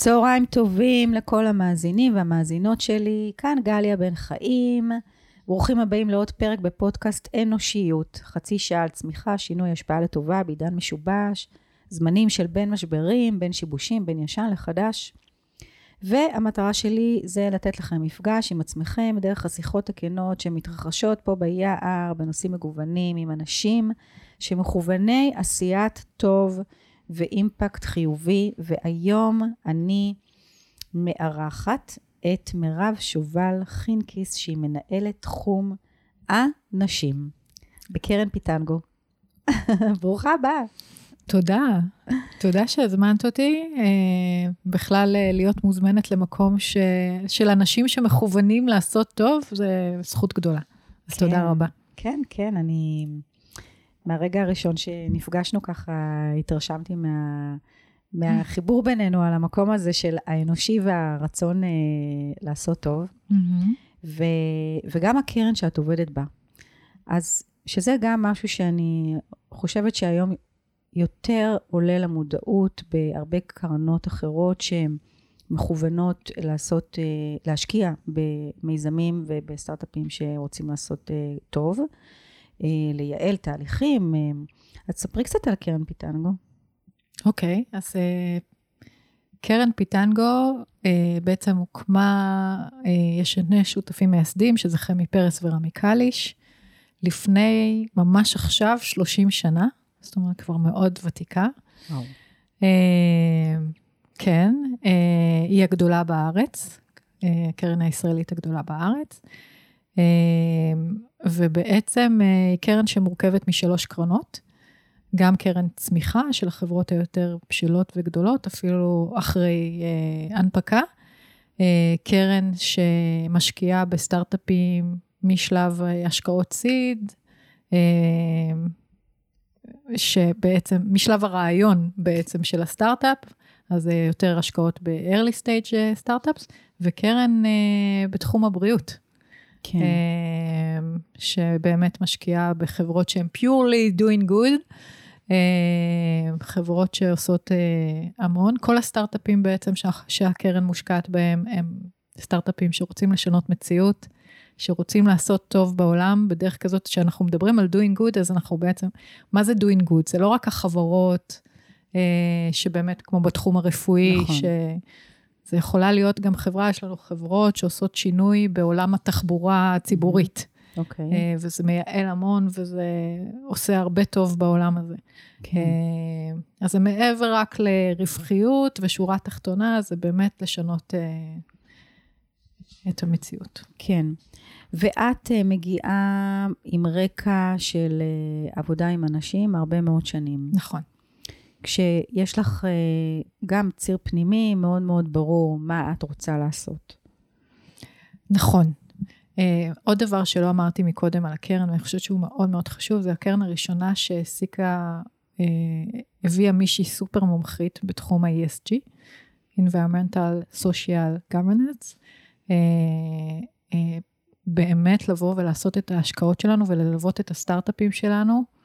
צהריים טובים לכל המאזינים והמאזינות שלי, כאן גליה בן חיים. ברוכים הבאים לעוד פרק בפודקאסט אנושיות. חצי שעה על צמיחה, שינוי, השפעה לטובה בעידן משובש, זמנים של בין משברים, בין שיבושים, בין ישן לחדש. והמטרה שלי זה לתת לכם מפגש עם עצמכם דרך השיחות הכנות שמתרחשות פה ביער בנושאים מגוונים עם אנשים שמכווני עשיית טוב ואימפקט חיובי, והיום אני מארחת את מירב שובל חינקיס, שהיא מנהלת תחום הנשים בקרן פיטנגו. ברוכה הבאה. תודה. תודה שהזמנת אותי. אה, בכלל, אה, להיות מוזמנת למקום ש... של אנשים שמכוונים לעשות טוב, זה זכות גדולה. אז כן, תודה רבה. כן, כן, אני... מהרגע הראשון שנפגשנו ככה, התרשמתי מה... מהחיבור בינינו על המקום הזה של האנושי והרצון אה, לעשות טוב. ו, וגם הקרן שאת עובדת בה. אז שזה גם משהו שאני חושבת שהיום יותר עולה למודעות בהרבה קרנות אחרות שהן מכוונות לעשות, אה, להשקיע במיזמים ובסטארט-אפים שרוצים לעשות אה, טוב, לייעל תהליכים. אז ספרי קצת על קרן פיטנגו. אוקיי, okay, אז קרן פיטנגו בעצם הוקמה, יש שני שותפים מייסדים, שזה חמי פרס ורמי קליש, לפני ממש עכשיו 30 שנה. זאת אומרת, כבר מאוד ותיקה. אה, כן, אה, היא הגדולה בארץ, הקרן אה, הישראלית הגדולה בארץ. ובעצם היא קרן שמורכבת משלוש קרנות, גם קרן צמיחה של החברות היותר בשלות וגדולות, אפילו אחרי הנפקה. קרן שמשקיעה בסטארט-אפים משלב השקעות סיד, שבעצם, משלב הרעיון בעצם של הסטארט-אפ, אז יותר השקעות ב-early stage אה, סטארט-אפס, וקרן בתחום הבריאות. כן. Uh, שבאמת משקיעה בחברות שהן purely doing good, uh, חברות שעושות uh, המון. כל הסטארט-אפים בעצם שה, שהקרן מושקעת בהם הם סטארט-אפים שרוצים לשנות מציאות. שרוצים לעשות טוב בעולם בדרך כזאת שאנחנו מדברים על doing good, אז אנחנו בעצם, מה זה doing good? זה לא רק החברות, אה, שבאמת כמו בתחום הרפואי, נכון. שזה יכולה להיות גם חברה, יש לנו חברות שעושות שינוי בעולם התחבורה הציבורית. אוקיי. Okay. אה, וזה מייעל המון, וזה עושה הרבה טוב בעולם הזה. כן. אה, אז זה מעבר רק לרווחיות ושורה תחתונה, זה באמת לשנות אה, את המציאות. כן. ואת מגיעה עם רקע של עבודה עם אנשים הרבה מאוד שנים. נכון. כשיש לך אה, גם ציר פנימי מאוד מאוד ברור מה את רוצה לעשות. נכון. עוד דבר שלא אמרתי מקודם על הקרן, ואני חושבת שהוא מאוד מאוד חשוב, זה הקרן הראשונה שהעסיקה, הביאה מישהי סופר מומחית בתחום ה-ESG, Environmental Social Governance. באמת לבוא ולעשות את ההשקעות שלנו וללוות את הסטארט-אפים שלנו, אה,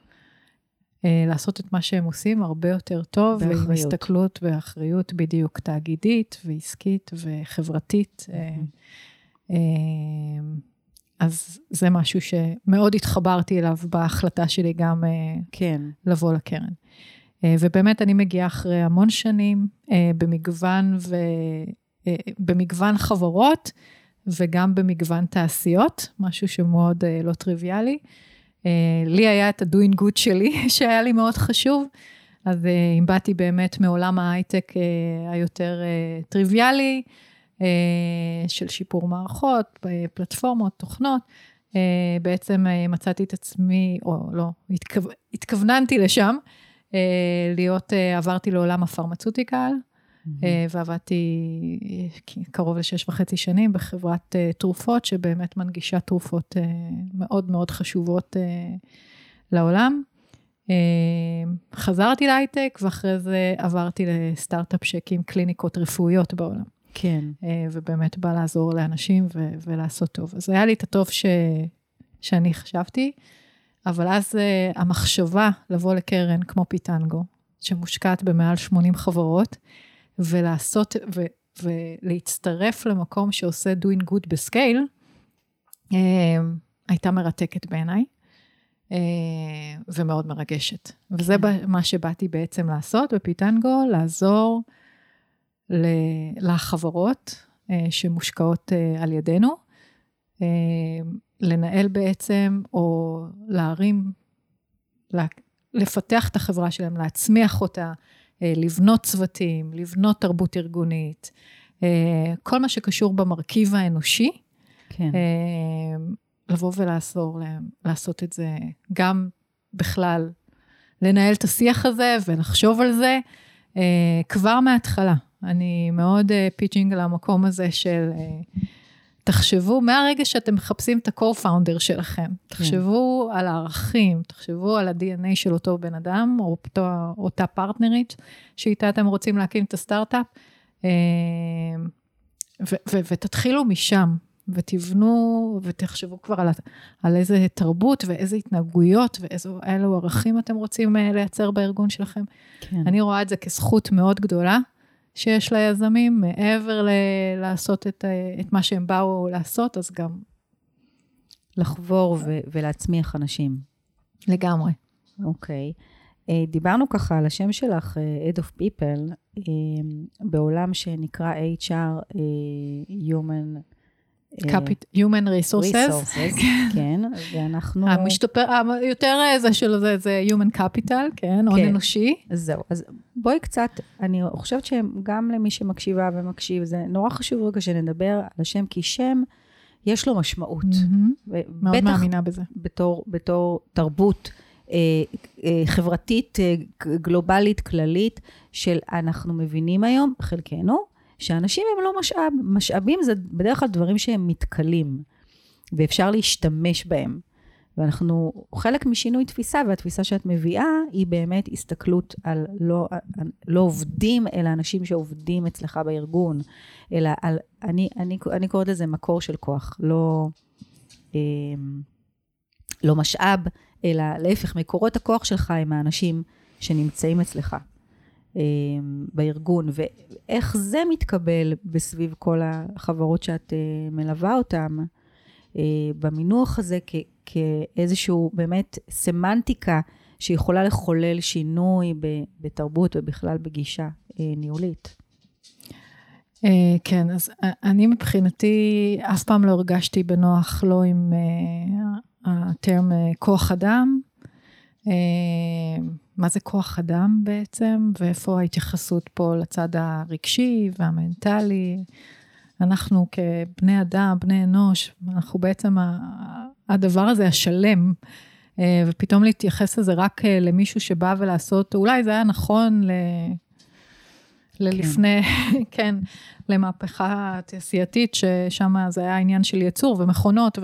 לעשות את מה שהם עושים הרבה יותר טוב, באחריות. ועם הסתכלות ואחריות בדיוק תאגידית ועסקית וחברתית. Mm-hmm. אז זה משהו שמאוד התחברתי אליו בהחלטה שלי גם כן. לבוא לקרן. ובאמת אני מגיעה אחרי המון שנים במגוון ו... במגוון חברות. וגם במגוון תעשיות, משהו שמאוד לא טריוויאלי. Uh, לי היה את ה-doing good שלי, שהיה לי מאוד חשוב, אז uh, אם באתי באמת מעולם ההייטק uh, היותר טריוויאלי, של שיפור מערכות, פלטפורמות, תוכנות, בעצם מצאתי את עצמי, או לא, התכו... התכווננתי לשם, להיות, עברתי לעולם הפרמצוטיקל, אה, ועבדתי אה, קרוב לשש וחצי שנים בחברת אה, תרופות, שבאמת מנגישה תרופות מאוד מאוד חשובות לעולם. חזרתי להייטק, ואחרי זה עברתי לסטארט-אפ שהקים קליניקות רפואיות בעולם. כן. ובאמת בא לעזור לאנשים ו- ולעשות טוב. אז היה לי את הטוב ש- שאני חשבתי, אבל אז המחשבה לבוא לקרן כמו פיטנגו, שמושקעת במעל 80 חברות, ולעשות, ו, ולהצטרף למקום שעושה doing good בסקייל, אה, הייתה מרתקת בעיניי. אה, ומאוד מרגשת. וזה כן. מה שבאתי בעצם לעשות בפיטנגו, לעזור לחברות אה, שמושקעות על ידינו, לנהל בעצם, או להרים, לפתח את החברה שלהם, להצמיח אותה, לבנות צוותים, לבנות תרבות ארגונית, כל מה שקשור במרכיב האנושי. כן. לבוא ולעזור להם לעשות את זה גם בכלל, לנהל את השיח הזה ולחשוב על זה כבר מההתחלה. אני מאוד pitching למקום הזה של... תחשבו, מהרגע שאתם מחפשים את ה-co-founder שלכם, כן. תחשבו על הערכים, תחשבו על ה-DNA של אותו בן אדם, או אותו, אותה פרטנרית שאיתה אתם רוצים להקים את הסטארט-אפ, ותתחילו משם. ותבנו ותחשבו כבר על, על איזה תרבות ואיזה התנהגויות ואילו ערכים אתם רוצים אה, לייצר בארגון שלכם. כן. אני רואה את זה כזכות מאוד גדולה שיש ליזמים, מעבר ל- לעשות את, אה, את מה שהם באו לעשות, אז גם... לחבור ו- ולהצמיח אנשים. לגמרי. אוקיי. Okay. אה, דיברנו ככה על השם שלך, Head of People, בעולם שנקרא HR, Human Human Resources. Resources, כן, ואנחנו... המשתפר, יותר אה, זה שלו זה, זה Human Capital, כן, הון כן. אנושי. זהו, אז בואי קצת, אני חושבת שגם למי שמקשיבה ומקשיב, זה נורא חשוב רגע שנדבר על השם, כי שם, יש לו משמעות. Mm-hmm. מאוד מאמינה בזה. בתור, בתור תרבות. אה, אה, חברתית, אה, גלובלית, כללית, של אנחנו מבינים היום, חלקנו, שאנשים הם לא משאב, משאבים זה בדרך כלל דברים שהם מתכלים, ואפשר להשתמש בהם. ואנחנו, חלק משינוי תפיסה, והתפיסה שאת מביאה, היא באמת הסתכלות על לא, לא עובדים, אלא אנשים שעובדים אצלך בארגון, אלא על, אני, אני, אני קוראת לזה מקור של כוח, לא, אה, לא משאב, אלא להפך, מקורות הכוח שלך הם האנשים שנמצאים אצלך. אמ, בארגון, ואיך זה מתקבל בסביב כל החברות שאת אה, מלווה אותן, אה, במינוח הזה כ- כאיזשהו באמת סמנטיקה שיכולה לחולל שינוי בתרבות ובכלל בגישה אה, ניהולית. כן, אז אני מבחינתי אף פעם לא הרגשתי בנוח לא עם הטרם כוח אדם. מה זה כוח אדם בעצם, ואיפה ההתייחסות פה לצד הרגשי והמנטלי. אנחנו כבני אדם, בני אנוש, אנחנו בעצם הדבר הזה השלם, אה, ופתאום להתייחס לזה רק אה, למישהו שבא ולעשות, אולי זה היה נכון ל... ללפני, כן, כן למהפכה תעשייתית, ששם זה היה עניין של ייצור ומכונות,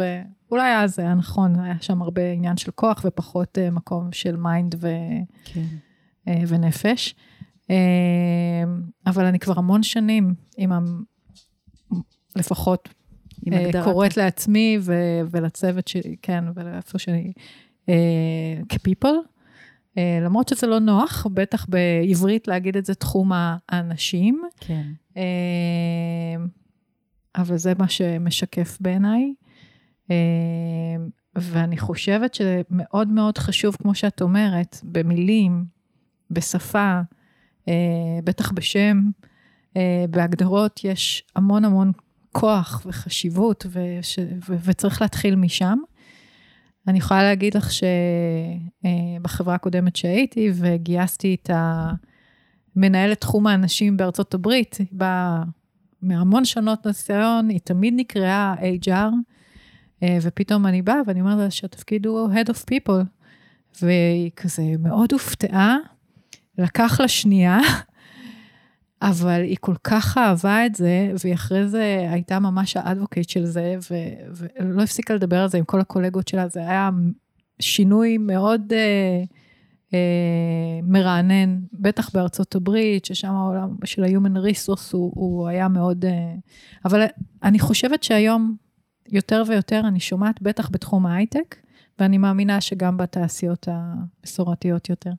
ואולי אז היה נכון, היה שם הרבה עניין של כוח ופחות uh, מקום של mind ו... כן. uh, ונפש. Uh, אבל אני כבר המון שנים עם ה... לפחות עם uh, קוראת לעצמי ו- ולצוות שלי, כן, ולאיפה שאני, uh, כ-people. אה, למרות שזה לא נוח, בטח בעברית להגיד את זה תחום האנשים. כן. אה, אבל זה מה שמשקף בעיניי. אה, ואני חושבת שמאוד מאוד חשוב, כמו שאת אומרת, במילים, בשפה, בטח בשם, בהגדרות, יש המון המון כוח וחשיבות, וש, ו, וצריך להתחיל משם. אני יכולה להגיד לך שבחברה הקודמת שהייתי וגייסתי את המנהלת תחום האנשים בארצות הברית, היא באה מהמון שנות ניסיון, היא תמיד נקראה HR, אה, ופתאום אני באה ואני אומרת לה שהתפקיד הוא Head of People, והיא כזה מאוד הופתעה, לקח לה שנייה, אבל היא כל כך אהבה את זה, והיא אחרי זה הייתה ממש האדבוקייט של זה, ו- ולא הפסיקה לדבר על זה עם כל הקולגות שלה, זה היה שינוי מאוד אה, אה, מרענן, בטח בארצות הברית, ששם העולם של ה-human resource הוא, הוא היה מאוד... אה, אבל אני חושבת שהיום, יותר ויותר אני שומעת, בטח בתחום ההייטק, ואני מאמינה שגם בתעשיות המסורתיות יותר.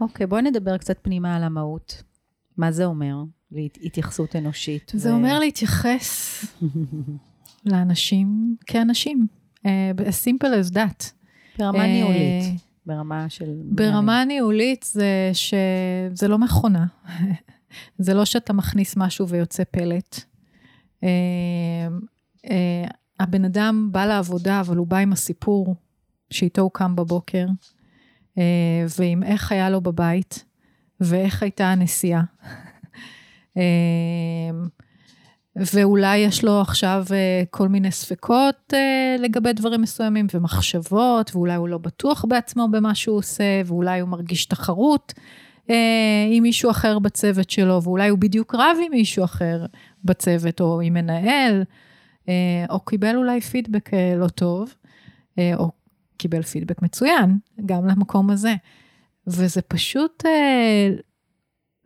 אוקיי, okay, בואי נדבר קצת פנימה על המהות. מה זה אומר? להתייחסות אנושית. זה ו... אומר להתייחס לאנשים כאנשים. Uh, as simple as that. ברמה uh, ניהולית. ברמה של... ברמה ניהולית זה שזה לא מכונה. זה לא שאתה מכניס משהו ויוצא פלט. Uh, uh, הבן אדם בא לעבודה, אבל הוא בא עם הסיפור שאיתו הוא קם בבוקר, uh, ועם איך היה לו בבית, ואיך הייתה הנסיעה. ואולי יש לו עכשיו uh, כל מיני ספקות לגבי דברים מסוימים ומחשבות, ואולי הוא לא בטוח בעצמו במה שהוא עושה, ואולי הוא מרגיש תחרות עם מישהו אחר בצוות שלו, ואולי הוא בדיוק רב עם מישהו אחר בצוות, או עם מנהל, או קיבל אולי פידבק uh, לא טוב, uh, או קיבל פידבק מצוין, גם למקום הזה. וזה פשוט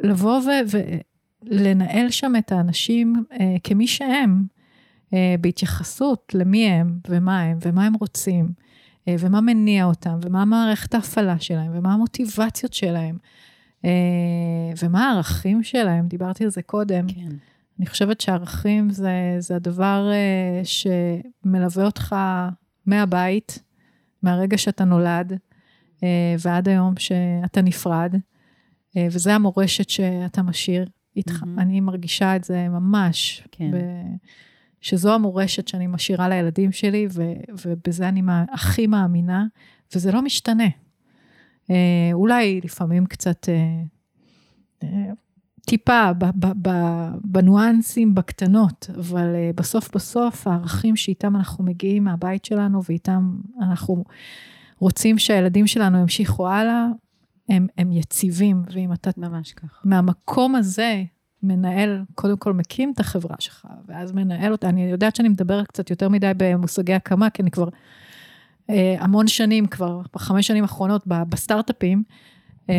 לבוא. ו- לנהל שם את האנשים אה, כמי שהם, אה, בהתייחסות למי הם ומה הם ומה הם רוצים, אה, ומה מניע אותם, ומה מערכת ההפעלה שלהם, ומה המוטיבציות שלהם, אה, ומה הערכים שלהם, דיברתי על זה קודם. כן. אני חושבת שערכים זה, זה הדבר אה, שמלווה אותך מהבית, מהרגע שאתה נולד, אה, ועד היום שאתה נפרד, אה, וזה המורשת שאתה משאיר. איתך, mm-hmm. אני מרגישה את זה ממש. כן. ב... שזו המורשת שאני משאירה לילדים שלי, ו, ובזה אני מה, הכי מאמינה, וזה לא משתנה. אה, אולי לפעמים קצת אה, אה, טיפה בניואנסים, בקטנות, אבל אה, בסוף בסוף הערכים שאיתם אנחנו מגיעים מהבית שלנו, ואיתם אנחנו רוצים שהילדים שלנו ימשיכו הלאה, הם, הם יציבים, ואם אתה... ממש כך. מהמקום הזה, מנהל, קודם כל מקים את החברה שלך, ואז מנהל אותה. אני יודעת שאני מדברת קצת יותר מדי במושגי הקמה, כי אני כבר אה, המון שנים, כבר בחמש שנים האחרונות בסטארט-אפים, אה,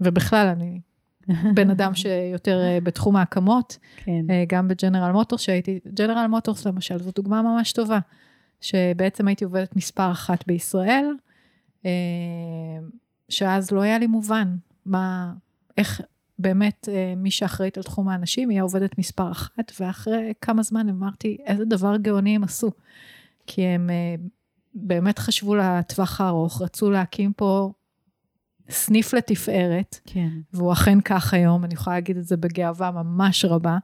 ובכלל, אני בן אדם שיותר אה, בתחום ההקמות, כן. אה, גם בג'נרל מוטורס, שהייתי, ג'נרל מוטורס למשל, זו דוגמה ממש טובה, שבעצם הייתי עובדת מספר אחת בישראל, אה, שאז לא היה לי מובן מה, איך באמת מי שאחראית על תחום האנשים היא העובדת מספר אחת, ואחרי כמה זמן אמרתי, איזה דבר גאוני הם עשו. כי הם באמת חשבו לטווח הארוך, רצו להקים פה סניף לתפארת, כן. והוא אכן כך היום, אני יכולה להגיד את זה בגאווה ממש רבה.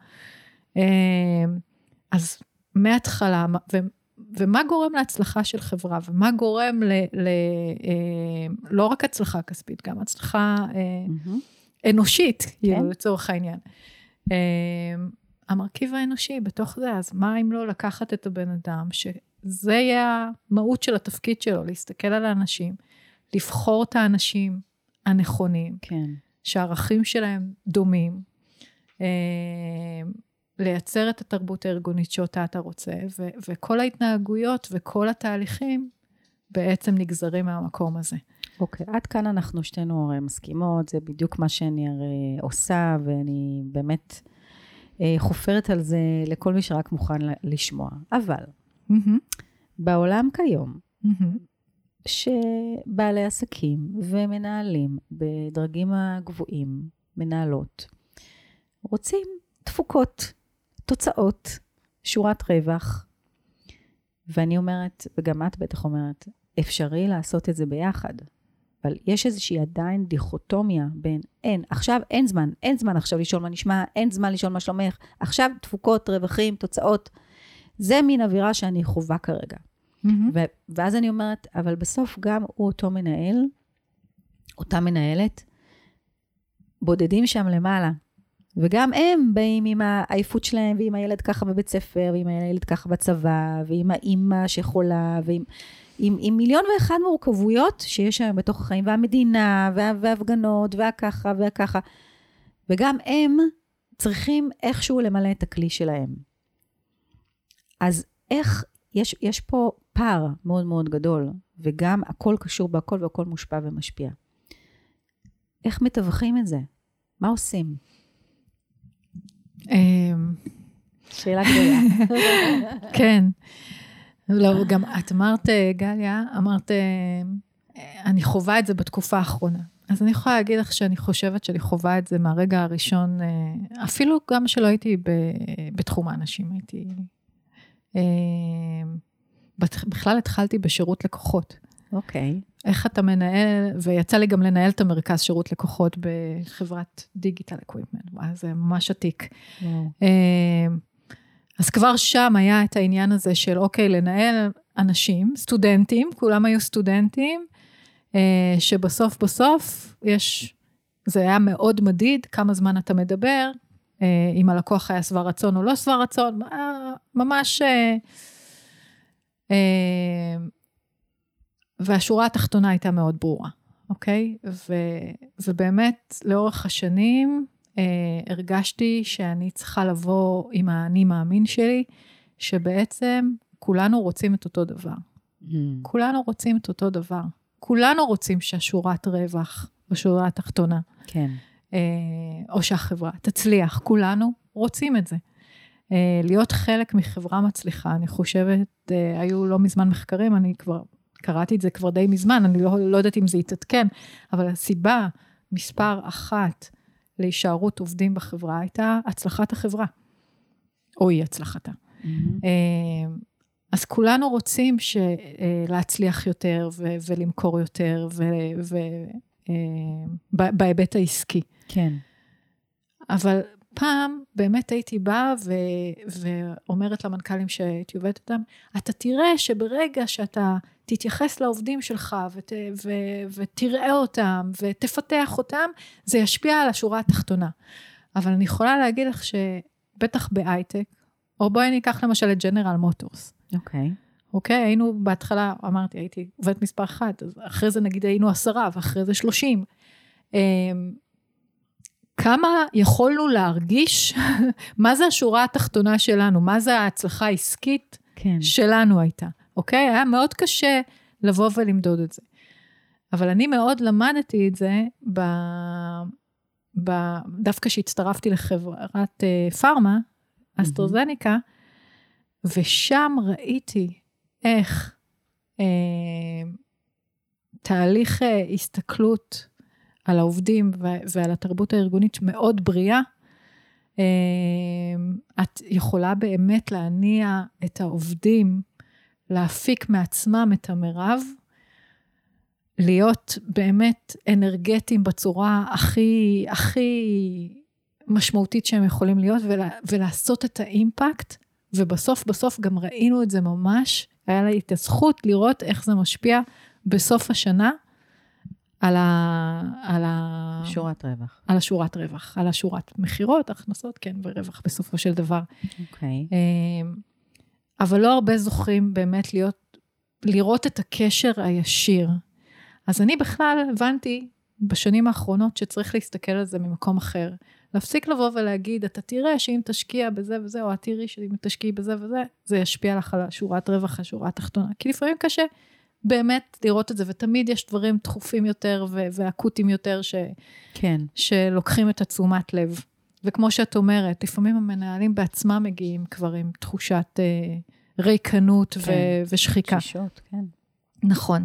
אז מההתחלה, ומה גורם להצלחה של חברה, ומה גורם ל... ל אה, לא רק הצלחה כספית, גם הצלחה אה, mm-hmm. אנושית, כאילו, כן. לצורך העניין. אה, המרכיב האנושי בתוך זה, אז מה אם לא לקחת את הבן אדם, שזה יהיה המהות של התפקיד שלו, להסתכל על האנשים, לבחור את האנשים הנכונים, כן. שהערכים שלהם דומים. אה, לייצר את התרבות הארגונית שאותה אתה רוצה, ו- וכל ההתנהגויות וכל התהליכים בעצם נגזרים מהמקום הזה. אוקיי, okay, עד כאן אנחנו שתינו הרי מסכימות, זה בדיוק מה שאני הרי עושה, ואני באמת אה, חופרת על זה לכל מי שרק מוכן לשמוע. אבל, mm-hmm. בעולם כיום, mm-hmm. שבעלי עסקים ומנהלים בדרגים הגבוהים, מנהלות, רוצים תפוקות. תוצאות, שורת רווח. ואני אומרת, וגם את בטח אומרת, אפשרי לעשות את זה ביחד. אבל יש איזושהי עדיין דיכוטומיה בין אין, עכשיו אין זמן, אין זמן עכשיו לשאול מה נשמע, אין זמן לשאול מה שלומך, עכשיו תפוקות, רווחים, תוצאות. זה מין אווירה שאני חווה כרגע. Mm-hmm. ואז אני אומרת, אבל בסוף גם הוא אותו מנהל, אותה מנהלת, בודדים שם למעלה, וגם הם באים עם העייפות שלהם, ועם הילד ככה בבית ספר, ועם הילד ככה בצבא, ועם האימא שחולה, ועם עם, עם מיליון ואחד מורכבויות שיש היום בתוך החיים, והמדינה, וה, וההפגנות, והככה והככה. וגם הם צריכים איכשהו למלא את הכלי שלהם. אז איך, יש, יש פה פער מאוד מאוד גדול, וגם הכל קשור בהכל והכל מושפע ומשפיע. איך מתווכים את זה? מה עושים? אמ, שאלה גדולה. כן. לא, גם את אמרת, גליה, אמרת, אני חווה את זה בתקופה האחרונה. אז אני יכולה להגיד לך שאני חושבת שאני חווה את זה מהרגע הראשון, אה, אפילו גם שלא הייתי ב, בתחום האנשים, הייתי... אה, בכלל התחלתי בשירות לקוחות. אוקיי. Okay. איך אתה מנהל, ויצא לי גם לנהל את המרכז שירות לקוחות בחברת דיגיטל אקוויפמנט, זה ממש עתיק. Wow. אז כבר שם היה את העניין הזה של, אוקיי, לנהל אנשים, סטודנטים, כולם היו סטודנטים, אה, שבסוף בסוף יש, זה היה מאוד מדיד, כמה זמן אתה מדבר, אה, אם הלקוח היה שבע רצון או לא שבע רצון, ממש... אה, והשורה התחתונה הייתה מאוד ברורה, אוקיי? ו, ובאמת, לאורך השנים, אה, הרגשתי שאני צריכה לבוא עם האני מאמין שלי, שבעצם כולנו רוצים את אותו דבר. Mm. כולנו רוצים את אותו דבר. כולנו רוצים שהשורת רווח, בשורה התחתונה, כן. אה, או שהחברה תצליח, כולנו רוצים את זה. אה, להיות חלק מחברה מצליחה, אני חושבת, היו לא מזמן מחקרים, אני כבר קראתי את זה כבר די מזמן, אני לא, לא יודעת אם זה יתעדכן, אבל הסיבה מספר אחת להישארות עובדים בחברה הייתה הצלחת החברה, או אי הצלחתה. Mm-hmm. אז כולנו רוצים ש, להצליח יותר ו, ולמכור יותר ובהיבט העסקי. כן. אבל פעם באמת הייתי באה ו, ואומרת למנכ"לים שהייתי עובדת איתם, אתה תראה שברגע שאתה תתייחס לעובדים שלך ות, ו, ותראה אותם ותפתח אותם, זה ישפיע על השורה התחתונה. אבל אני יכולה להגיד לך שבטח בהייטק, או בואי ניקח למשל את ג'נרל מוטורס. אוקיי. אוקיי, היינו בהתחלה, אמרתי, הייתי עובדת מספר אחת, אז אחרי זה נגיד היינו עשרה, ואחרי זה שלושים. כמה יכולנו להרגיש מה זה השורה התחתונה שלנו, מה זה ההצלחה העסקית כן. שלנו הייתה, אוקיי? היה מאוד קשה לבוא ולמדוד את זה. אבל אני מאוד למדתי את זה ב... ב... דווקא כשהצטרפתי לחברת uh, פארמה, אסטרוזניקה, mm-hmm. ושם ראיתי איך uh, תהליך uh, הסתכלות על העובדים ועל התרבות הארגונית מאוד בריאה, אה, את יכולה באמת להניע את העובדים להפיק מעצמם את המרב, להיות באמת אנרגטיים בצורה הכי, הכי משמעותית שהם יכולים להיות, ולה, ולעשות את האימפקט, ובסוף בסוף גם ראינו את זה ממש, היה לי את הזכות לראות איך זה משפיע בסוף השנה. על ה... על ה... שורת רווח. על השורת רווח, על השורת מכירות, הכנסות, כן, ורווח בסופו של דבר. אוקיי. Okay. אמ, אבל לא הרבה זוכים באמת להיות, לראות את הקשר הישיר. אז אני בכלל הבנתי בשנים האחרונות שצריך להסתכל על זה ממקום אחר. להפסיק לבוא ולהגיד, אתה תראה שאם תשקיע בזה וזה, או את תראי שאם תשקיעי בזה וזה, זה ישפיע לך על השורת רווח, השורה התחתונה. כי לפעמים קשה באמת לראות את זה, ותמיד יש דברים דחופים יותר ו- ואקוטיים יותר ש- כן. שלוקחים את התשומת לב. וכמו שאת אומרת, לפעמים המנהלים בעצמם מגיעים כבר עם תחושת אה, ריקנות כן. ו- ושחיקה. שישות, כן. נכון.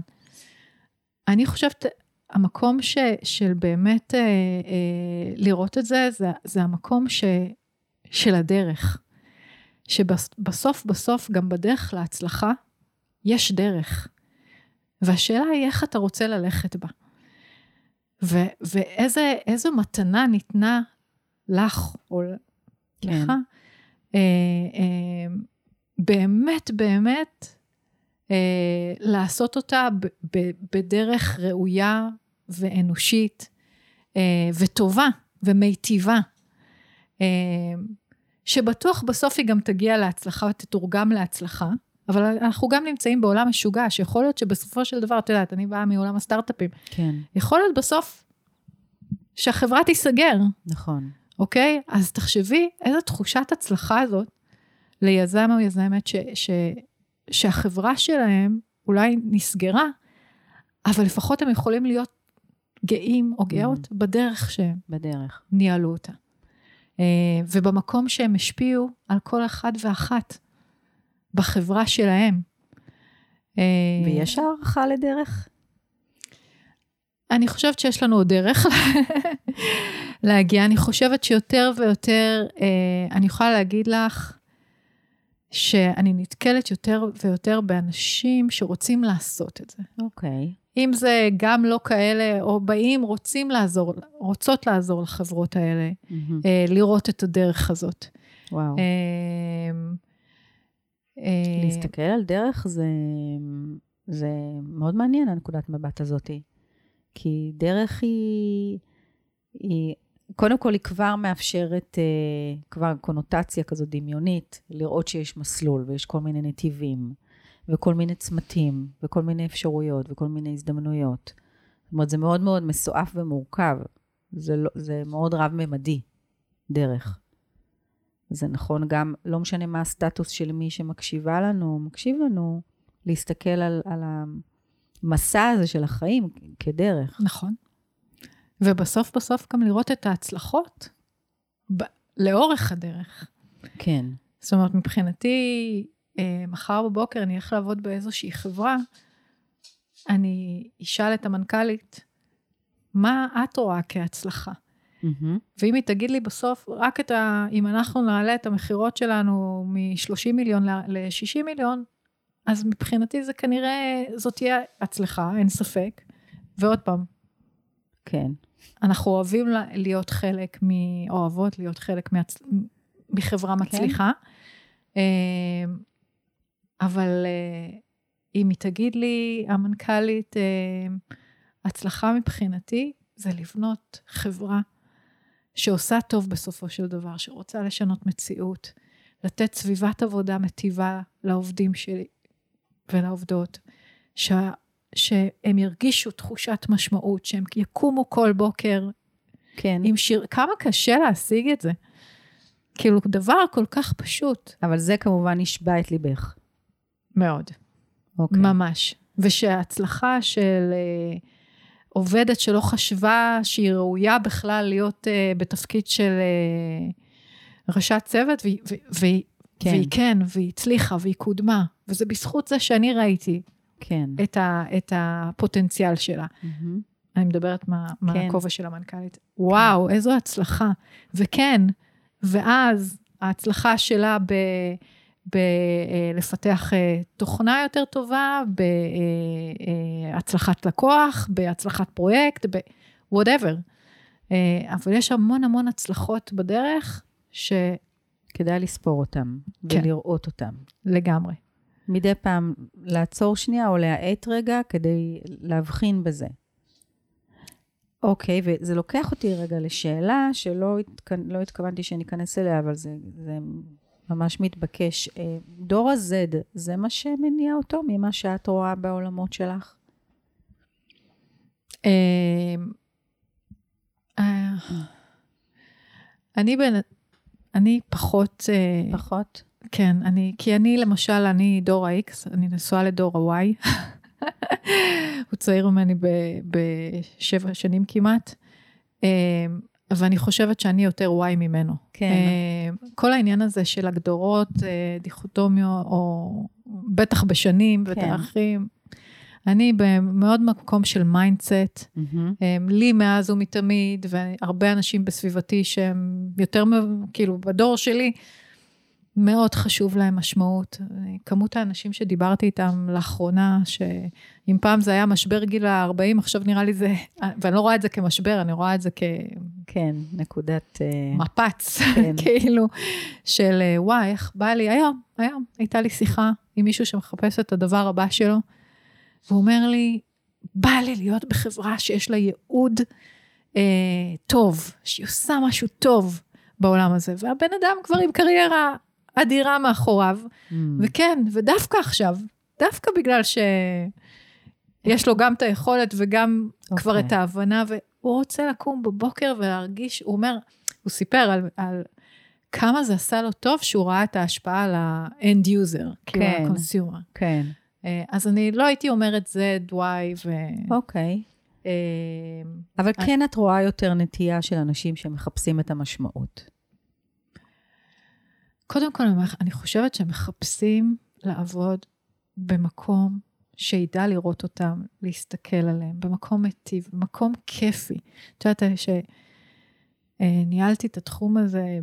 אני חושבת, המקום ש, של באמת אה, אה, לראות את זה, זה, זה המקום ש, של הדרך. שבסוף בסוף, גם בדרך להצלחה, יש דרך. והשאלה היא איך אתה רוצה ללכת בה. ו- ואיזו מתנה ניתנה לך או כן. לך, אה, אה, באמת באמת אה, לעשות אותה ב- ב- בדרך ראויה ואנושית אה, וטובה ומיטיבה. אה, שבטוח בסוף היא גם תגיע להצלחה ותתורגם להצלחה, אבל אנחנו גם נמצאים בעולם משוגע, שיכול להיות שבסופו של דבר, את יודעת, אני באה מעולם הסטארט-אפים. כן. יכול להיות בסוף שהחברה תיסגר. נכון. אוקיי? אז תחשבי איזו תחושת הצלחה זאת ליזם או יזמת ש, ש, שהחברה שלהם אולי נסגרה, אבל לפחות הם יכולים להיות גאים או גאות mm. בדרך שהם בדרך. ניהלו אותה. אה, ובמקום שהם השפיעו על כל אחד ואחת. בחברה שלהם. ויש הערכה לדרך? אה, אני חושבת שיש לנו עוד דרך להגיע. אני חושבת שיותר ויותר, אה, אני יכולה להגיד לך שאני נתקלת יותר ויותר באנשים שרוצים לעשות את זה. אוקיי. אם זה גם לא כאלה, או באים, רוצים לעזור, רוצות לעזור לחברות האלה, Mm-hmm. אה, לראות את הדרך הזאת. וואו. אה, אה, להסתכל על דרך זה, זה מאוד מעניין, הנקודת מבט הזאתי. כי דרך היא, היא, קודם כל היא כבר מאפשרת, אה, כבר קונוטציה כזאת דמיונית, לראות שיש מסלול ויש כל מיני נתיבים, וכל מיני צמתים, וכל מיני אפשרויות, וכל מיני הזדמנויות. זאת אומרת, זה מאוד מאוד מסועף ומורכב. זה, לא, זה מאוד רב-ממדי, דרך. זה נכון גם, לא משנה מה הסטטוס של מי שמקשיבה לנו, מקשיב לנו, להסתכל על, על המסע הזה של החיים כדרך. נכון. ובסוף בסוף גם לראות את ההצלחות ב- לאורך הדרך. כן. זאת אומרת, מבחינתי, אה, מחר בבוקר אני אלך לעבוד באיזושהי חברה, אני אשאל את המנכ"לית, מה את רואה כהצלחה? Mm-hmm. ואם היא תגיד לי בסוף, רק את ה... אם אנחנו נעלה את המכירות שלנו מ-30 מיליון ל-60 מיליון, אז מבחינתי זה כנראה, זאת תהיה הצלחה, אין ספק. ועוד פעם, כן. אנחנו אוהבים לה- להיות חלק מ... אוהבות להיות חלק מהצ... מחברה מצליחה. אה, אבל אה, אם היא תגיד לי, המנכ"לית, אה, הצלחה מבחינתי זה לבנות חברה שעושה טוב בסופו של דבר, שרוצה לשנות מציאות, לתת סביבת עבודה מטיבה לעובדים שלי ולעובדות, ש... שהם ירגישו תחושת משמעות, שהם יקומו כל בוקר כן. עם שיר, כמה קשה להשיג את זה. כאילו, דבר כל כך פשוט. אבל זה כמובן נשבע את ליבך. מאוד. אוקיי. ממש. ושההצלחה של אה, עובדת שלא חשבה שהיא ראויה בכלל להיות אה, בתפקיד של אה, ראשת צוות, והיא, כן. והיא כן, והיא הצליחה, והיא קודמה. וזה בזכות זה שאני ראיתי כן. את, ה, את הפוטנציאל שלה. מהמם. אני מדברת מה, כן. מהכובע של המנכ"לית. וואו, איזו הצלחה. וכן, ואז ההצלחה שלה ב... בלפתח אה, תוכנה יותר טובה, בהצלחת לקוח, בהצלחת פרויקט, ב-whatever. אה, אבל יש המון המון הצלחות בדרך, כדאי לספור אותם, כן. ולראות אותם. שלגמרי. מדי פעם לעצור שנייה או להאט רגע כדי להבחין בזה. אוקיי, וזה לוקח אותי רגע לשאלה שלא התכ... לא התכוונתי שניכנס אליה, אבל זה, זה ממש מתבקש. אה, דור ה-Z, זה מה שמניע אותו ממה שאת רואה בעולמות שלך? אה, אה, אני בין... אני פחות... פחות? כן, אני, כי אני למשל, אני דור ה-X, אני נשואה לדור ה-Y. הוא צעיר ממני בשבע שנים כמעט. ואני חושבת שאני יותר Y ממנו. כן. אה, כל העניין הזה של הגדרות, אה, דיכוטומיות, או בטח בשנים כן. ותארכים, אני במאוד מקום של mindset. הם, לי מאז ומתמיד, והרבה אנשים בסביבתי שהם יותר, כאילו, בדור שלי, מאוד חשוב להם משמעות. כמות האנשים שדיברתי איתם לאחרונה, שאם פעם זה היה משבר גיל ה-40, עכשיו נראה לי זה, ואני לא רואה את זה כמשבר, אני רואה את זה כן, נקודת... אה, כמפץ, כן. כאילו, של אה, וואי, איך בא לי, היום, היום, הייתה לי שיחה עם מישהו שמחפש את הדבר הבא שלו, והוא אומר לי, בא לי להיות בחברה שיש לה ייעוד אה, טוב, שהיא עושה משהו טוב בעולם הזה, והבן אדם כבר עם קריירה אדירה מאחוריו, אמ, וכן, ודווקא עכשיו, דווקא בגלל שיש לו גם את היכולת וגם okay. כבר אוקיי. את ההבנה, והוא רוצה לקום בבוקר ולהרגיש, הוא אומר, הוא סיפר על, על כמה זה עשה לו טוב שהוא ראה את ההשפעה על ה-end user, כאילו כן. ה-consumer. כן, אה, אז אני לא הייתי אומרת Z, Y ו... אוקיי. אה, אבל כן את רואה יותר נטייה של אנשים שמחפשים את המשמעות. קודם כל, אני- אני חושבת שהם מחפשים לעבוד במקום שידע לראות אותם, להסתכל עליהם, במקום מיטיב, במקום כיפי. את יודעת שניהלתי את התחום הזה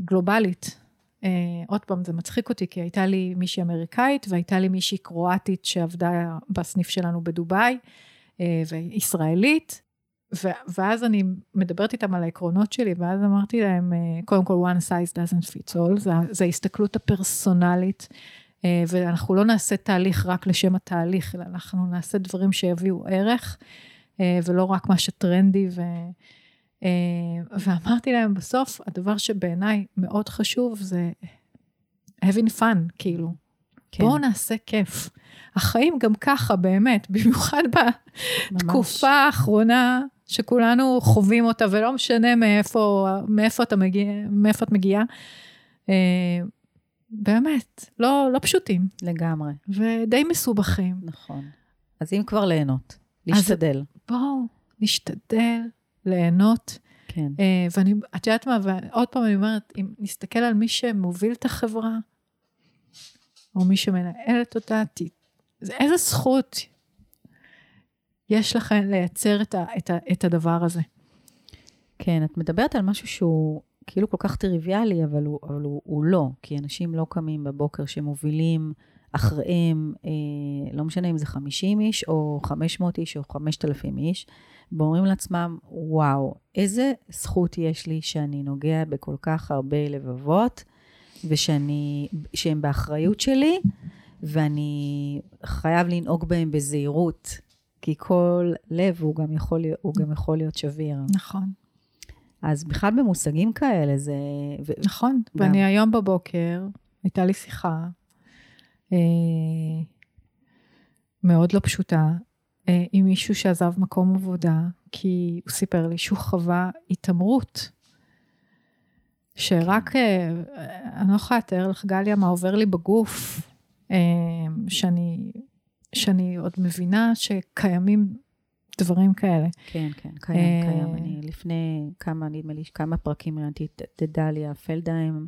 גלובלית. Uh, עוד פעם, זה מצחיק אותי, כי הייתה לי מישהי אמריקאית והייתה לי מישהי קרואטית שעבדה בסניף שלנו בדובאי, uh, וישראלית, ואז אני מדברת איתם על העקרונות שלי, ואז אמרתי להם, קודם כל, one size doesn't fit all, זה, ההסתכלות הפרסונלית אה, ואנחנו לא נעשה תהליך רק לשם התהליך, אלא אנחנו נעשה דברים שיביאו ערך, אה, ולא רק מה שטרנדי. ו... אה, ואמרתי להם בסוף, הדבר שבעיניי מאוד חשוב זה having fun, כאילו. כן. בואו נעשה כיף. החיים גם ככה, באמת, במיוחד בתקופה האחרונה, שכולנו חווים אותה, ולא משנה מאיפה, מאיפה, אתה מגיע, מאיפה את מגיעה. באמת, לא, לא פשוטים. לגמרי. ודי מסובכים. נכון. אז אם כבר ליהנות, להשתדל. אז בואו, נשתדל ליהנות. כן. Uh, ואני, את יודעת מה, ועוד פעם אני אומרת, אם נסתכל על מי שמוביל את החברה, או מי שמנהלת אותה, ת, איזה זכות יש לכם לייצר את, ה, את, ה, את הדבר הזה. כן, את מדברת על משהו שהוא כאילו כל כך טריוויאלי, אבל הוא, אבל הוא, הוא לא, כי אנשים לא קמים בבוקר שמובילים אחריהם, אה, לא משנה אם זה 50 איש, או 500 איש, או 5,000 איש, ואומרים לעצמם, וואו, איזה זכות יש לי שאני נוגע בכל כך הרבה לבבות, ושאני, שהם באחריות שלי, ואני חייב לנהוג בהם בזהירות, כי כל לב הוא גם יכול, הוא גם יכול להיות שביר. נכון. אז בכלל במושגים כאלה זה... נכון, גם... ואני היום בבוקר, הייתה לי שיחה אה, מאוד לא פשוטה אה, עם מישהו שעזב מקום עבודה, כי הוא סיפר לי שהוא חווה התעמרות. שרק, כן. אה, אני לא יכולה לתאר לך, גליה, מה עובר לי בגוף, אה, שאני, שאני עוד מבינה שקיימים דברים כאלה. כן, כן, קיים, אה, קיים. אני לפני כמה, נדמה לי, כמה פרקים ראיתי את דליה פלדהיים,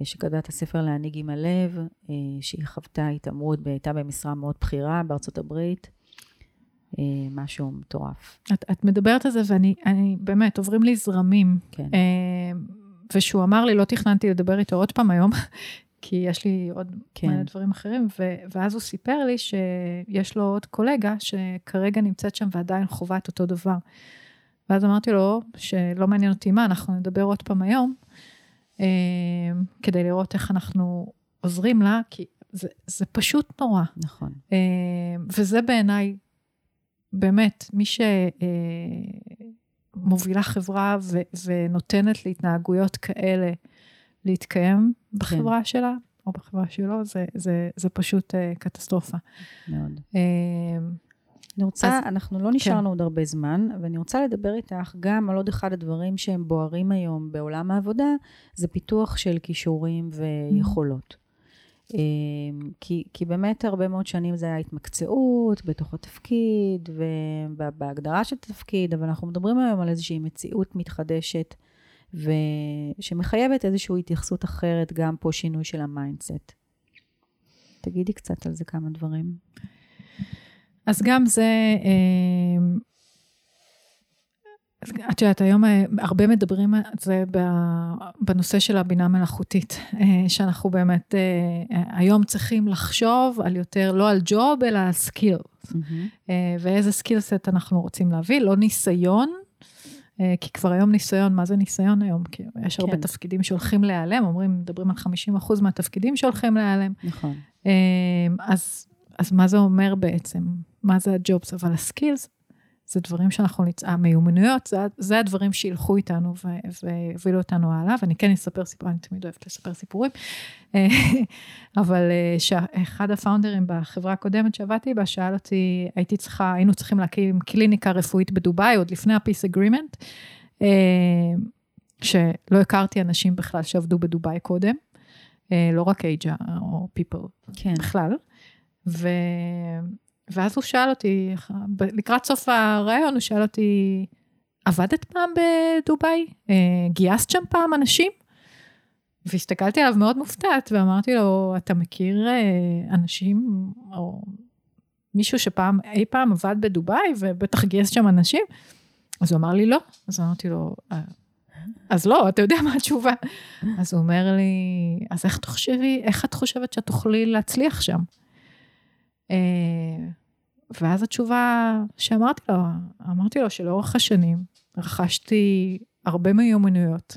אה, שכתבה את הספר להנהיג עם הלב, אה, שהיא חוותה התעמרות, הייתה במשרה מאוד בכירה בארצות הברית. משהו מטורף. את, את מדברת על זה, ואני אני, באמת, עוברים לי זרמים. כן. ושהוא אמר לי, לא תכננתי לדבר איתו עוד פעם היום, כי יש לי עוד כן. מלא דברים אחרים, ו- ואז הוא סיפר לי שיש לו עוד קולגה שכרגע נמצאת שם ועדיין חווה את אותו דבר. ואז אמרתי לו שלא מעניין אותי מה, אנחנו נדבר עוד פעם היום, אה, כדי לראות איך אנחנו עוזרים לה, כי זה, זה פשוט נורא. נכון. אה, וזה בעיניי, באמת, מי שמובילה אה, חברה ו- ונותנת להתנהגויות כאלה, להתקיים בחברה כן. שלה, או בחברה שלו, זה, זה, זה פשוט uh, קטסטרופה. מאוד. Uh, אני רוצה, אז, אנחנו לא נשארנו כן. עוד הרבה זמן, ואני רוצה לדבר איתך גם על עוד אחד הדברים שהם בוערים היום בעולם העבודה, זה פיתוח של כישורים ויכולות. Mm-hmm. כי, כי באמת הרבה מאוד שנים זה היה התמקצעות בתוך התפקיד ובהגדרה של התפקיד, אבל אנחנו מדברים היום על איזושהי מציאות מתחדשת ושמחייבת איזושהי התייחסות אחרת, גם פה שינוי של ה mindset. תגידי קצת על זה כמה דברים. אז גם זה, אה, את יודעת, היום אה, הרבה מדברים על זה בנושא של הבינה מלאכותית, אה, שאנחנו באמת היום צריכים לחשוב על יותר, לא על job, אלא על skill. Mm-hmm. ואיזה skill set אנחנו רוצים להביא, לא ניסיון, כי כבר היום ניסיון, מה זה ניסיון היום? כי יש הרבה כן. תפקידים שהולכים להיעלם, אומרים, מדברים על 50% מהתפקידים שהולכים להיעלם. נכון. אה, אז, אז מה זה אומר בעצם? מה זה הג'ובס? אבל הסקילס, זה דברים שאנחנו נצא, המיומנויות, זה, זה הדברים שילכו איתנו והובילו אותנו הלאה, ואני כן אספר סיפור, אני תמיד אוהבת לספר סיפורים, אה, אבל שאחד הפאונדרים בחברה הקודמת שעבדתי בה, שאל אותי, הייתי צריכה, היינו צריכים להקים קליניקה רפואית בדובאי, עוד לפני ה-peace agreement, אה, שלא הכרתי אנשים בכלל שעבדו בדובאי קודם, אה, לא רק אייג'ה או people, כן. בכלל. ו... ואז הוא שאל אותי, לקראת סוף הרעיון, הוא שאל אותי, עבדת פעם בדובאי? אה, גייסת שם פעם אנשים? והסתכלתי עליו מאוד מופתעת, ואמרתי לו, אתה מכיר אה, אנשים, או מישהו שפעם, אי פעם עבד בדובאי ובטח גייס שם אנשים? אז הוא אמר לי, לא. אז אמרתי לו, "אה, אז לא, אתה יודע מה התשובה. אז הוא אומר לי, אז איך תחשבי, איך את חושבת שאת תוכלי להצליח שם? אה, ואז התשובה שאמרתי לו, אמרתי לו שלאורך השנים רכשתי הרבה מיומנויות,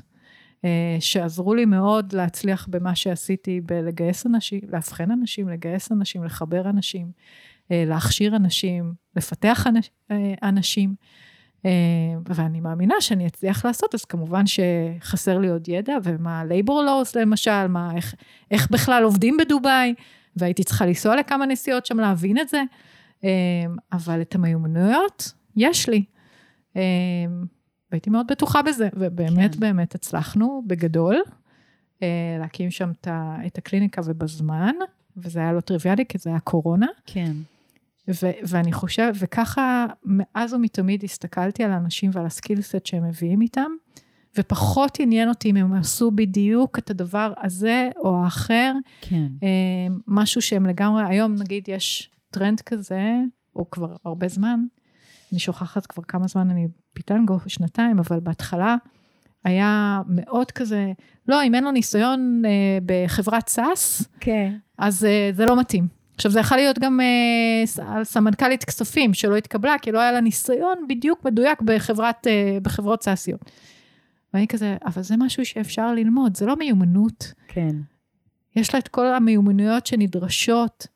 אה, שעזרו לי מאוד להצליח במה שעשיתי, בלגייס אנשים, לאבחן אנשים, לגייס אנשים, לחבר אנשים, אה, להכשיר אנשים, לפתח אנש- אנשים. ואני מאמינה שאני אצליח לעשות, אז כמובן שחסר לי עוד ידע, ומה labor laws למשל, מה, איך, איך בכלל עובדים בדובאי, והייתי צריכה לנסוע לכמה נסיעות שם להבין את זה, אה, אבל את המיומנויות יש לי. אה, והייתי מאוד בטוחה בזה, ובאמת כן. באמת הצלחנו בגדול אה, להקים שם את הקליניקה ובזמן, וזה היה לא טריוויאלי, כי זה היה קורונה. כן. ו- ואני חושבת, וככה מאז ומתמיד הסתכלתי על האנשים ועל ה skill set שהם מביאים איתם, ופחות עניין אותי אם הם עשו בדיוק את הדבר הזה או האחר, כן. אה, משהו שהם לגמרי, היום נגיד יש טרנד כזה, או כבר הרבה זמן, אני שוכחת כבר כמה זמן אני בפיטנגו, שנתיים, אבל בהתחלה היה מאוד כזה, לא, אם אין לו ניסיון אה, בחברת SaaS, כן. אז uh, זה לא מתאים. עכשיו, זה יכול להיות גם על סמנכ"לית כספים שלא התקבלה, כי לא היה לה ניסיון בדיוק מדויק בחברת, uh, בחברות סאסיות. ואני כזה, אבל זה משהו שאפשר ללמוד, זה לא מיומנות. כן. יש לה את כל המיומנויות שנדרשות,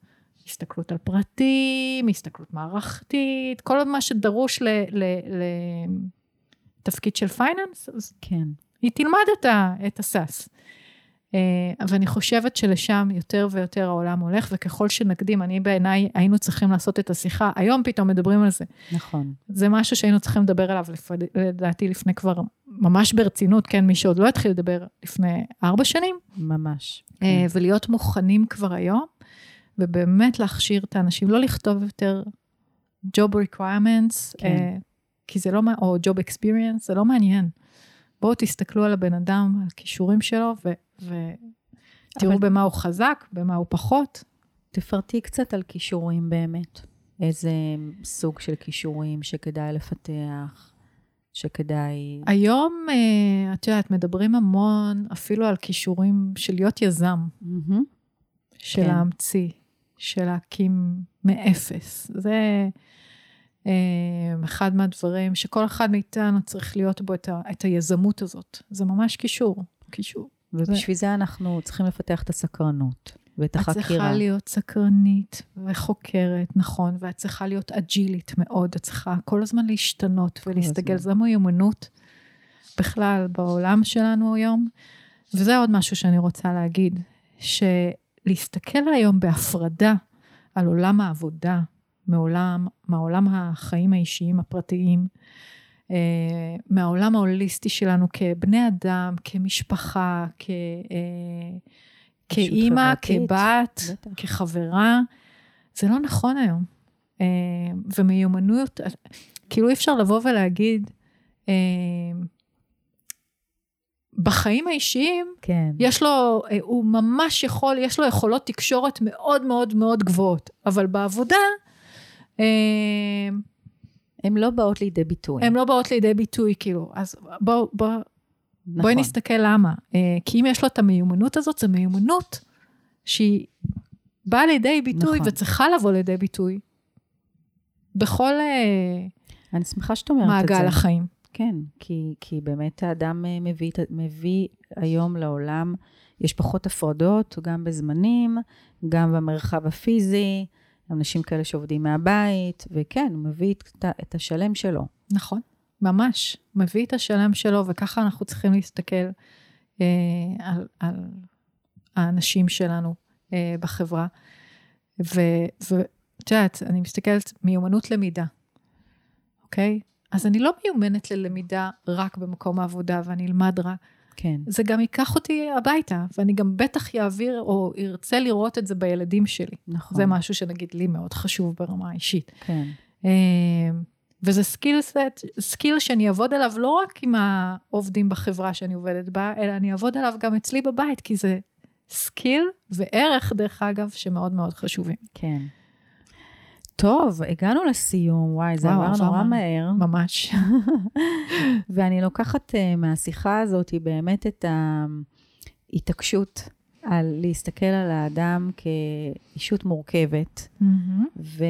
הסתכלות על פרטים, הסתכלות מערכתית, כל מה שדרוש לתפקיד של פייננס, אז כן. היא תלמד את, ה, את הסאס. אה, ואני חושבת שלשם יותר ויותר העולם הולך, וככל שנקדים, אני בעיניי היינו צריכים לעשות את השיחה, היום פתאום מדברים על זה. נכון. זה משהו שהיינו צריכים לדבר עליו, לפ- לדעתי לפני כבר, ממש ברצינות, כן, מי שעוד לא התחיל לדבר לפני ארבע שנים, ממש. אה, ולהיות מוכנים כבר היום, ובאמת להכשיר את האנשים, לא לכתוב יותר job requirements, כן. אה, כי זה לא, או job experience, זה לא מעניין. בואו תסתכלו על הבן אדם, על הכישורים שלו, ו- ותראו אבל- במה הוא חזק, במה הוא פחות. תפרטי קצת על כישורים באמת. איזה סוג של כישורים שכדאי לפתח, שכדאי... היום, אה, את יודעת, מדברים המון אפילו על כישורים של להיות יזם, מהמם. של כן. להמציא, של להקים מאפס. זה אה, אחד מהדברים שכל אחד מאיתנו צריך להיות בו את, ה, את היזמות הזאת. זה ממש קישור, קישור. ובשביל זה אנחנו צריכים לפתח את הסקרנות ואת את החקירה. צריכה להיות סקרנית וחוקרת, נכון, ואת צריכה להיות אג'ילית מאוד, את צריכה כל הזמן להשתנות ולהסתגל. זו מיומנות בכלל בעולם שלנו היום. וזה עוד משהו שאני רוצה להגיד, שלהסתכל היום בהפרדה על עולם העבודה, מעולם, מהעולם החיים האישיים הפרטיים, מהעולם ההוליסטי שלנו כבני אדם, כמשפחה, כ... אה, כאימא, כבת, בטח. כחברה, זה לא נכון היום. אה, ומיומנויות, כאילו אי אפשר לבוא ולהגיד, אה, בחיים האישיים, כן. יש לו, אה, הוא ממש יכול, יש לו יכולות תקשורת מאוד מאוד מאוד גבוהות, אבל בעבודה, אה, הן לא באות לידי ביטוי. הן לא באות לידי ביטוי, כאילו, אז בואו, בוא, נכון. בואי נסתכל למה. אה, כי אם יש לו את המיומנות הזאת, זו מיומנות שהיא באה לידי ביטוי נכון. וצריכה לבוא לידי ביטוי בכל אה, אני שמחה שאת אומרת את זה. מעגל החיים. כן, כי, כי באמת האדם אה, מביא, מביא היום לעולם, יש פחות הפרדות, גם בזמנים, גם במרחב הפיזי, אנשים כאלה שעובדים מהבית, וכן, הוא מביא את, את השלם שלו. נכון, ממש. מביא את השלם שלו, וככה אנחנו צריכים להסתכל אה, על, על האנשים שלנו אה, בחברה. ואת יודעת, אני מסתכלת, מיומנות למידה, אוקיי? אז אני לא מיומנת ללמידה רק במקום העבודה, ואני אלמד רק. כן, זה גם ייקח אותי הביתה, ואני גם בטח יעביר או ארצה לראות את זה בילדים שלי. נכון. זה משהו שנגיד לי מאוד חשוב ברמה האישית. כן, אה, וזה skill set, skill שאני אעבוד עליו לא רק עם העובדים בחברה שאני עובדת בה, אלא אני אעבוד עליו גם אצלי בבית, כי זה skill וערך, דרך אגב, שמאוד מאוד חשובים. כן. טוב, הגענו לסיום, וואי, זה עבר נורא מה- מהר. ממש. ואני לוקחת uh, מהשיחה הזאת באמת את ההתעקשות על להסתכל על האדם כאישות מורכבת, ו,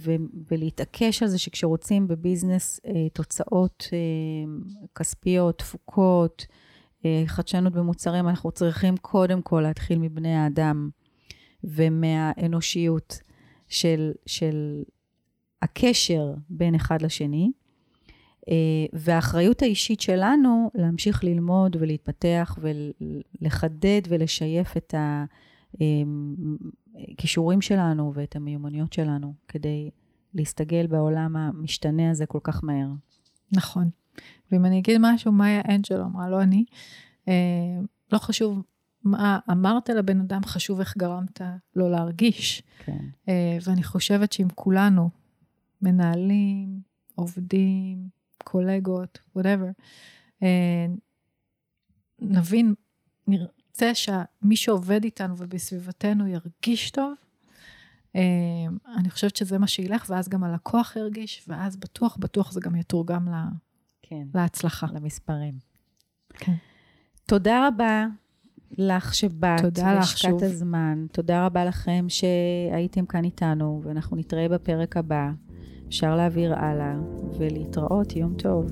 ו, ולהתעקש על זה שכשרוצים בביזנס uh, תוצאות uh, כספיות, תפוקות, חדשנות במוצרים, אנחנו צריכים קודם כל להתחיל מבני האדם ומהאנושיות של, של הקשר בין אחד לשני. אה, והאחריות האישית שלנו להמשיך ללמוד ולהתפתח ולחדד ולשייף את הכישורים שלנו ואת המיומנויות שלנו כדי להסתגל בעולם המשתנה הזה כל כך מהר. נכון. ואם אני אגיד משהו, מאיה אנג'לו אמרה, לא אני, אה, לא חשוב מה אמרת לבן אדם, חשוב איך גרמת לו להרגיש. כן. אה, ואני חושבת שאם כולנו, מנהלים, עובדים, קולגות, whatever, אה, נבין, נרצה שמי שעובד איתנו ובסביבתנו ירגיש טוב, אה, אני חושבת שזה מה שילך, ואז גם הלקוח ירגיש, ואז בטוח, בטוח זה גם יתורגם לה, כן. להצלחה. למספרים. כן. תודה רבה לך שבאת תודה לך והשקעת שוב. הזמן. תודה רבה לכם שהייתם כאן איתנו, ואנחנו נתראה בפרק הבא. אפשר להעביר הלאה ולהתראות, יום טוב.